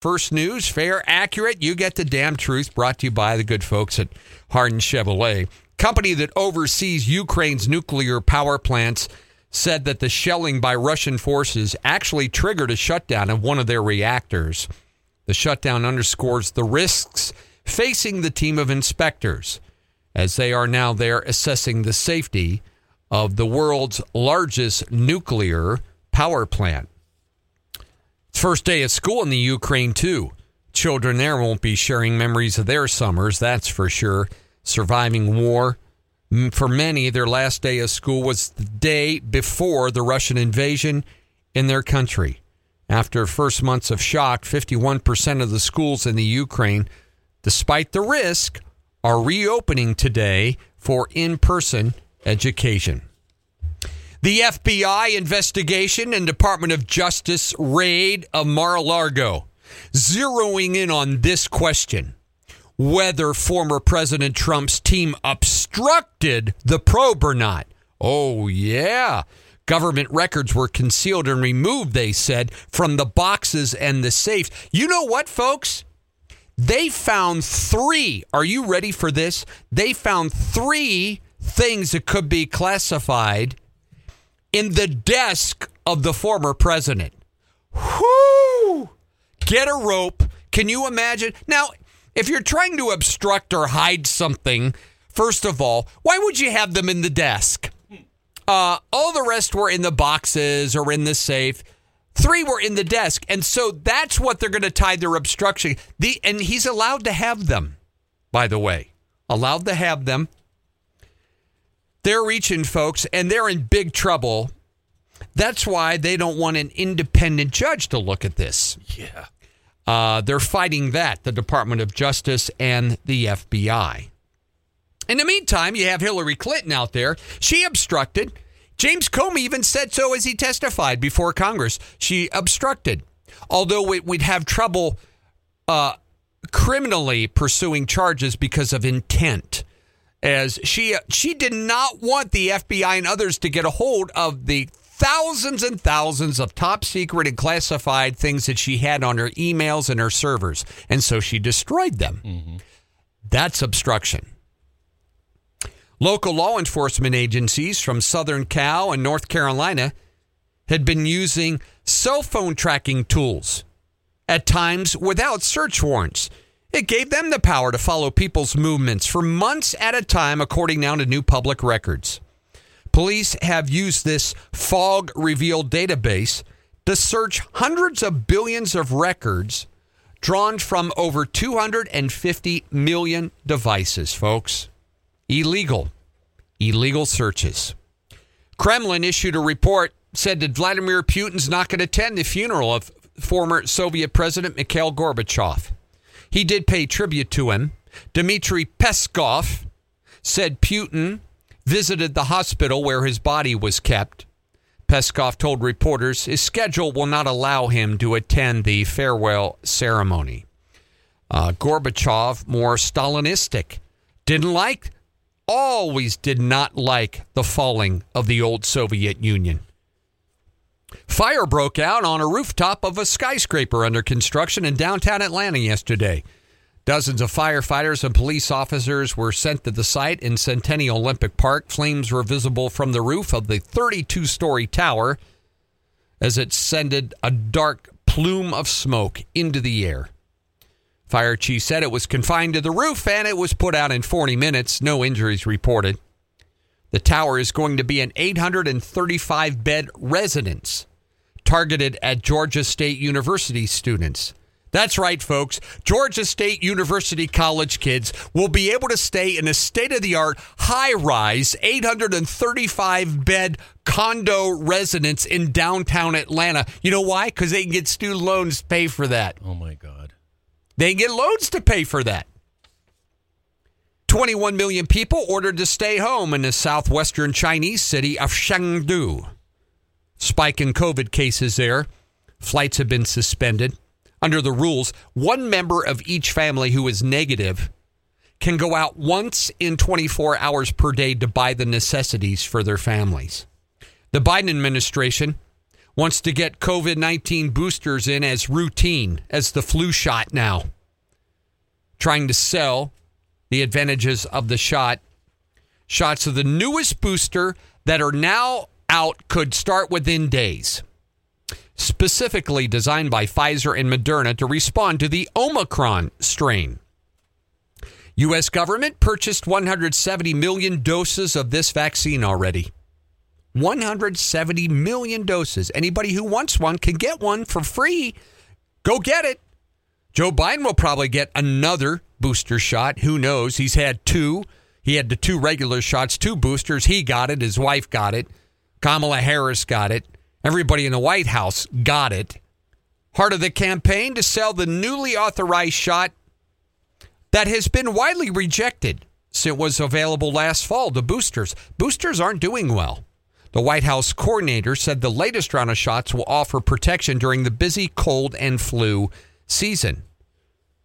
First news, fair, accurate. You get the damn truth. Brought to you by the good folks at Hardin Chevrolet, company that oversees Ukraine's nuclear power plants. Said that the shelling by Russian forces actually triggered a shutdown of one of their reactors. The shutdown underscores the risks facing the team of inspectors as they are now there assessing the safety of the world's largest nuclear power plant. It's first day of school in the Ukraine, too. Children there won't be sharing memories of their summers, that's for sure. Surviving war for many, their last day of school was the day before the Russian invasion in their country. After first months of shock, 51% of the schools in the Ukraine, despite the risk, are reopening today for in person education. The FBI investigation and Department of Justice raid of Mar a Lago, zeroing in on this question whether former President Trump's team obstructed the probe or not. Oh, yeah. Government records were concealed and removed, they said, from the boxes and the safe. You know what, folks? They found three. Are you ready for this? They found three things that could be classified in the desk of the former president. Whoo! Get a rope. Can you imagine? Now, if you're trying to obstruct or hide something, first of all, why would you have them in the desk? Uh, all the rest were in the boxes or in the safe. Three were in the desk, and so that's what they're going to tie their obstruction. The and he's allowed to have them, by the way, allowed to have them. They're reaching, folks, and they're in big trouble. That's why they don't want an independent judge to look at this. Yeah. Uh, they're fighting that, the Department of Justice and the FBI. In the meantime, you have Hillary Clinton out there. She obstructed. James Comey even said so as he testified before Congress. She obstructed. Although we'd have trouble uh, criminally pursuing charges because of intent, as she she did not want the FBI and others to get a hold of the thousands and thousands of top secret and classified things that she had on her emails and her servers. And so she destroyed them. Mm-hmm. That's obstruction. Local law enforcement agencies from Southern Cal and North Carolina had been using cell phone tracking tools, at times without search warrants. It gave them the power to follow people's movements for months at a time, according now to new public records. Police have used this fog reveal database to search hundreds of billions of records drawn from over 250 million devices, folks. Illegal. Illegal searches. Kremlin issued a report said that Vladimir Putin's not going to attend the funeral of former Soviet President Mikhail Gorbachev. He did pay tribute to him. Dmitry Peskov said Putin visited the hospital where his body was kept. Peskov told reporters his schedule will not allow him to attend the farewell ceremony. Uh, Gorbachev, more Stalinistic, didn't like, always did not like the falling of the old Soviet Union. Fire broke out on a rooftop of a skyscraper under construction in downtown Atlanta yesterday. Dozens of firefighters and police officers were sent to the site in Centennial Olympic Park. Flames were visible from the roof of the 32 story tower as it sended a dark plume of smoke into the air. Fire chief said it was confined to the roof and it was put out in 40 minutes. No injuries reported. The tower is going to be an 835 bed residence targeted at Georgia State University students. That's right, folks. Georgia State University college kids will be able to stay in a state of the art, high rise, 835 bed condo residence in downtown Atlanta. You know why? Because they can get student loans to pay for that. Oh, my God. They can get loans to pay for that. 21 million people ordered to stay home in the southwestern Chinese city of Chengdu. Spike in COVID cases there. Flights have been suspended under the rules, one member of each family who is negative can go out once in 24 hours per day to buy the necessities for their families. The Biden administration wants to get COVID 19 boosters in as routine, as the flu shot now. Trying to sell the advantages of the shot. Shots of the newest booster that are now out could start within days. Specifically designed by Pfizer and Moderna to respond to the Omicron strain. U.S. government purchased 170 million doses of this vaccine already. 170 million doses. Anybody who wants one can get one for free. Go get it. Joe Biden will probably get another booster shot. Who knows? He's had two. He had the two regular shots, two boosters. He got it. His wife got it. Kamala Harris got it. Everybody in the White House got it. Part of the campaign to sell the newly authorized shot that has been widely rejected since it was available last fall, the boosters. Boosters aren't doing well. The White House coordinator said the latest round of shots will offer protection during the busy cold and flu season.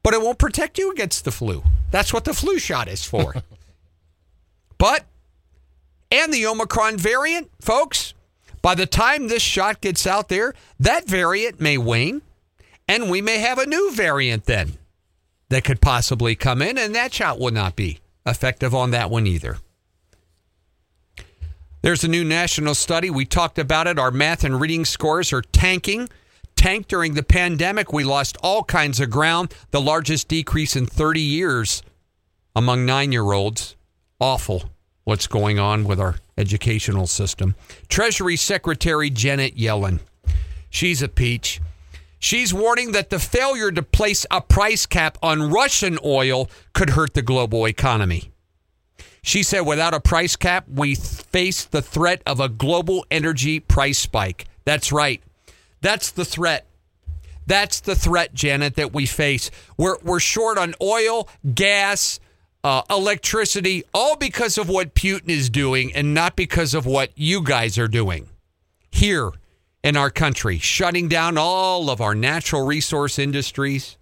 But it won't protect you against the flu. That's what the flu shot is for. but, and the Omicron variant, folks, by the time this shot gets out there, that variant may wane, and we may have a new variant then that could possibly come in, and that shot will not be effective on that one either. There's a new national study. We talked about it. Our math and reading scores are tanking. Tanked during the pandemic. We lost all kinds of ground. The largest decrease in 30 years among nine year olds. Awful what's going on with our educational system. Treasury Secretary Janet Yellen. She's a peach. She's warning that the failure to place a price cap on Russian oil could hurt the global economy. She said without a price cap, we face the threat of a global energy price spike. That's right. That's the threat. That's the threat, Janet, that we face. We're, we're short on oil, gas, uh, electricity, all because of what Putin is doing and not because of what you guys are doing here in our country, shutting down all of our natural resource industries.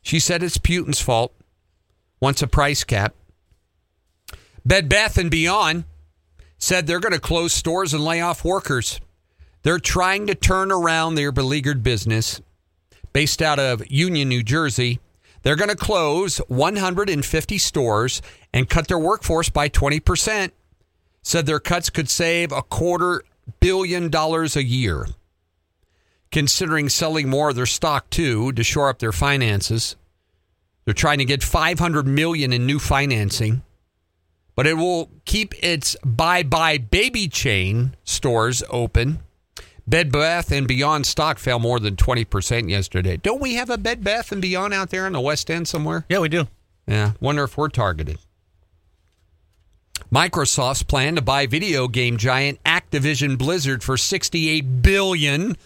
She said it's Putin's fault. Wants a price cap. Bed Bath and Beyond said they're going to close stores and lay off workers. They're trying to turn around their beleaguered business based out of Union, New Jersey. They're going to close 150 stores and cut their workforce by 20%. Said their cuts could save a quarter billion dollars a year. Considering selling more of their stock too to shore up their finances. They're trying to get 500 million in new financing but it will keep its buybuy BABY chain stores open. Bed Bath and Beyond stock fell more than 20% yesterday. Don't we have a Bed Bath and Beyond out there in the West End somewhere? Yeah, we do. Yeah, wonder if we're targeted. Microsoft's plan to buy video game giant Activision Blizzard for 68 billion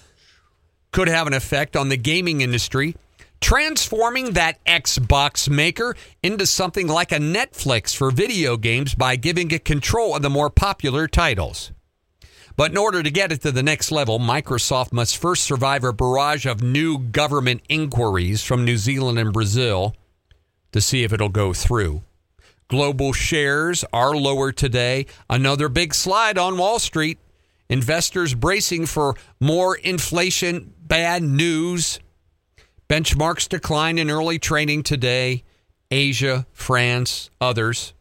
could have an effect on the gaming industry transforming that Xbox maker into something like a Netflix for video games by giving it control of the more popular titles. But in order to get it to the next level, Microsoft must first survive a barrage of new government inquiries from New Zealand and Brazil to see if it'll go through. Global shares are lower today. Another big slide on Wall Street. Investors bracing for more inflation, bad news. Benchmarks decline in early trading today. Asia, France, others.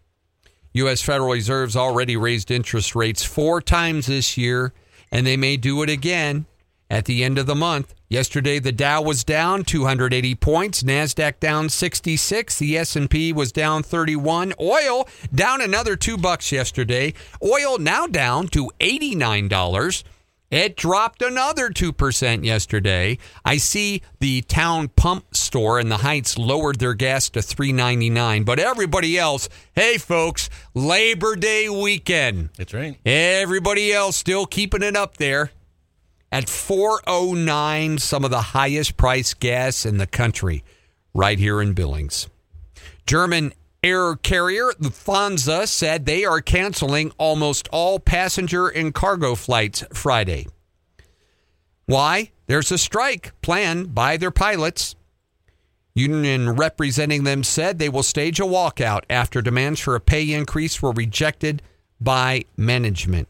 U.S. Federal Reserve's already raised interest rates four times this year, and they may do it again at the end of the month. Yesterday, the Dow was down 280 points, Nasdaq down 66, the S&P was down 31, oil down another 2 bucks yesterday. Oil now down to $89. It dropped another 2% yesterday. I see the town pump store in the Heights lowered their gas to 3.99, but everybody else, hey folks, Labor Day weekend. That's right. Everybody else still keeping it up there at 409, some of the highest priced gas in the country right here in Billings. German air carrier Lufthansa said they are canceling almost all passenger and cargo flights Friday. Why? There's a strike planned by their pilots. Union representing them said they will stage a walkout after demands for a pay increase were rejected by management.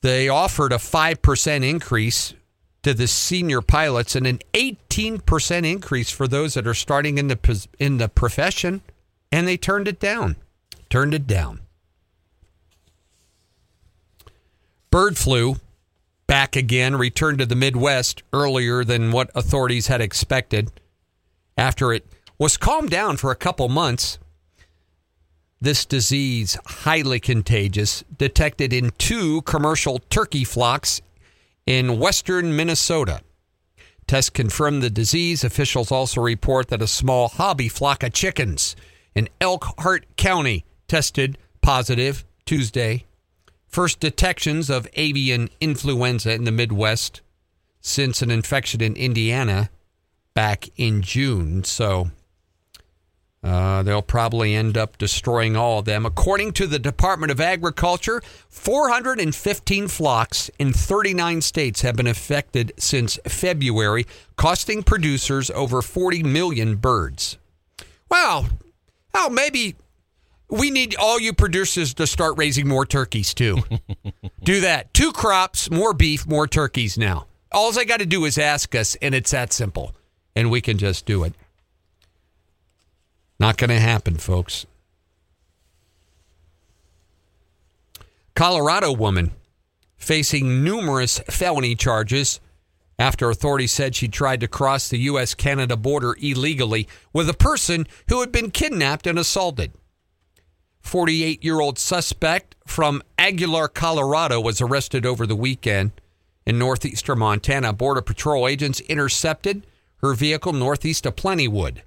They offered a 5% increase to the senior pilots and an 18% increase for those that are starting in the in the profession and they turned it down. Turned it down. Bird flu back again returned to the Midwest earlier than what authorities had expected after it was calmed down for a couple months. This disease, highly contagious, detected in two commercial turkey flocks in western Minnesota. Tests confirmed the disease. Officials also report that a small hobby flock of chickens in Elkhart County tested positive Tuesday. First detections of avian influenza in the Midwest since an infection in Indiana back in June. So uh, they'll probably end up destroying all of them. According to the Department of Agriculture, 415 flocks in 39 states have been affected since February, costing producers over 40 million birds. Well, oh, maybe we need all you producers to start raising more turkeys too. do that. Two crops, more beef, more turkeys now. All I got to do is ask us, and it's that simple. And we can just do it. Not going to happen, folks. Colorado woman facing numerous felony charges after authorities said she tried to cross the U.S. Canada border illegally with a person who had been kidnapped and assaulted. 48 year old suspect from Aguilar, Colorado, was arrested over the weekend in northeastern Montana. Border Patrol agents intercepted her vehicle northeast of Plentywood.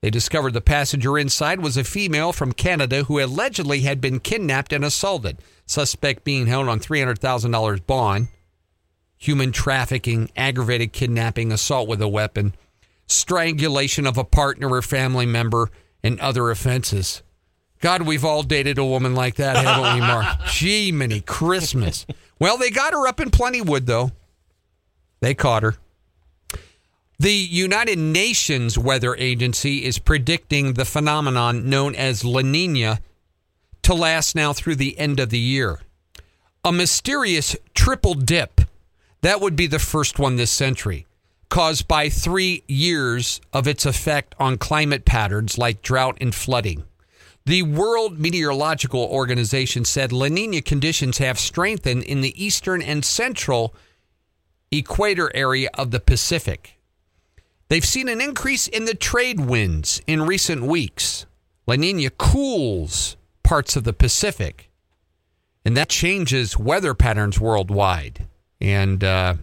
They discovered the passenger inside was a female from Canada who allegedly had been kidnapped and assaulted. Suspect being held on $300,000 bond. Human trafficking, aggravated kidnapping, assault with a weapon, strangulation of a partner or family member, and other offenses. God, we've all dated a woman like that, haven't we, Mark? Gee, many Christmas. Well, they got her up in Plentywood, though. They caught her. The United Nations Weather Agency is predicting the phenomenon known as La Nina to last now through the end of the year. A mysterious triple dip, that would be the first one this century, caused by three years of its effect on climate patterns like drought and flooding. The World Meteorological Organization said La Nina conditions have strengthened in the eastern and central equator area of the Pacific. They've seen an increase in the trade winds in recent weeks. La Nina cools parts of the Pacific, and that changes weather patterns worldwide. And uh,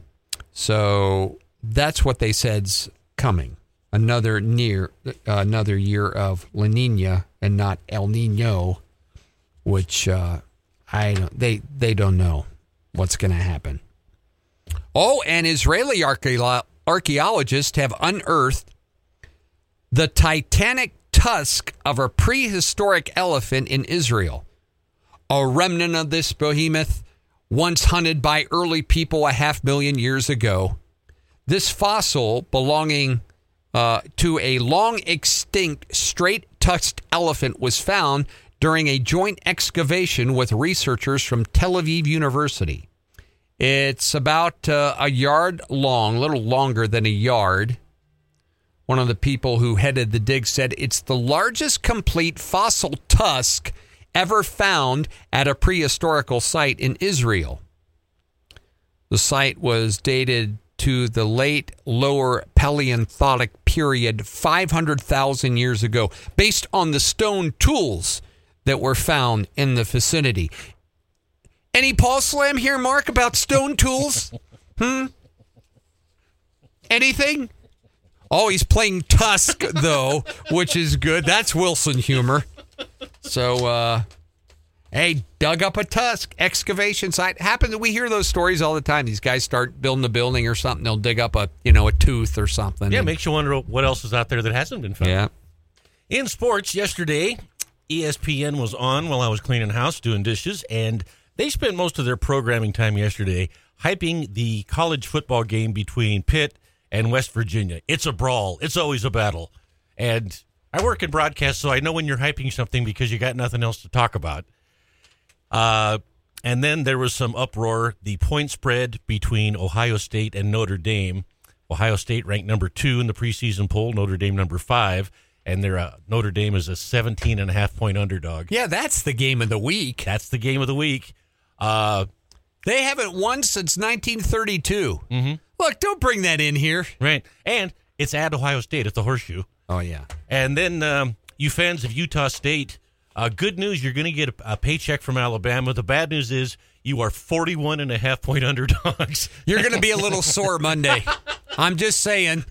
so that's what they said's coming. Another near uh, another year of La Nina and not El Nino, which uh, I don't. They they don't know what's going to happen. Oh, and Israeli archaeologists archaeologists have unearthed the titanic tusk of a prehistoric elephant in Israel. A remnant of this behemoth, once hunted by early people a half million years ago. This fossil, belonging uh, to a long extinct straight tusked elephant, was found during a joint excavation with researchers from Tel Aviv University. It's about uh, a yard long, a little longer than a yard. One of the people who headed the dig said it's the largest complete fossil tusk ever found at a prehistorical site in Israel. The site was dated to the late lower Paleolithic period 500,000 years ago, based on the stone tools that were found in the vicinity. Any Paul Slam here, Mark, about stone tools? hmm? Anything? Oh, he's playing Tusk, though, which is good. That's Wilson humor. So, uh, hey, dug up a tusk, excavation site. Happens we hear those stories all the time. These guys start building a building or something, they'll dig up a you know a tooth or something. Yeah, and, makes you wonder what else is out there that hasn't been found. yeah. In sports, yesterday, ESPN was on while I was cleaning house, doing dishes, and they spent most of their programming time yesterday hyping the college football game between Pitt and West Virginia. It's a brawl. It's always a battle. And I work in broadcast, so I know when you're hyping something because you got nothing else to talk about. Uh, And then there was some uproar. The point spread between Ohio State and Notre Dame. Ohio State ranked number two in the preseason poll, Notre Dame number five. And their uh, Notre Dame is a 17 and a half point underdog. Yeah, that's the game of the week. That's the game of the week. Uh, They haven't won since 1932. Mm-hmm. Look, don't bring that in here. right. And it's at Ohio State at the Horseshoe. Oh, yeah. And then um, you fans of Utah State, uh, good news, you're going to get a, a paycheck from Alabama. The bad news is you are 41 and a half point underdogs. You're going to be a little sore Monday. I'm just saying.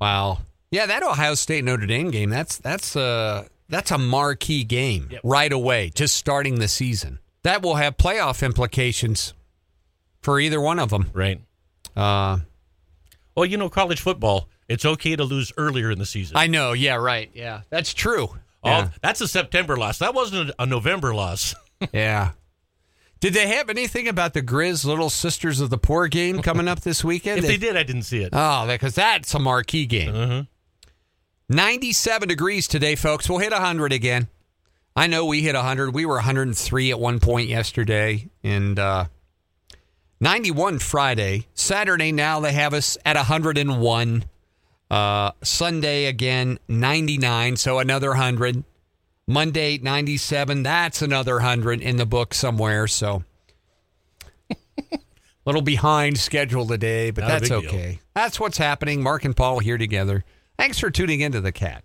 Wow. Yeah, that Ohio State Notre Dame game, that's that's uh that's a marquee game Yep. right away, just starting the season. That will have playoff implications for either one of them. right. Uh Well, you know, college football, it's okay to lose earlier in the season. I know, yeah, right. Yeah. That's true. Oh, Yeah. that's a September loss. That wasn't a, a November loss. yeah. Did they have anything about the Grizz Little Sisters of the Poor game coming up this weekend? if they did, I didn't see it. Oh, because that's a marquee game. Uh-huh. 97 degrees today, folks. We'll hit 100 again. I know we hit 100. We were 103 at one point yesterday, and uh, 91 Friday. Saturday, now they have us at 101. Uh, Sunday, again, 99, so another 100. Monday, 97. That's another 100 in the book somewhere, so. little behind schedule today, but Not that's big deal. okay. That's what's happening. Mark and Paul here together. Thanks for tuning into the cat.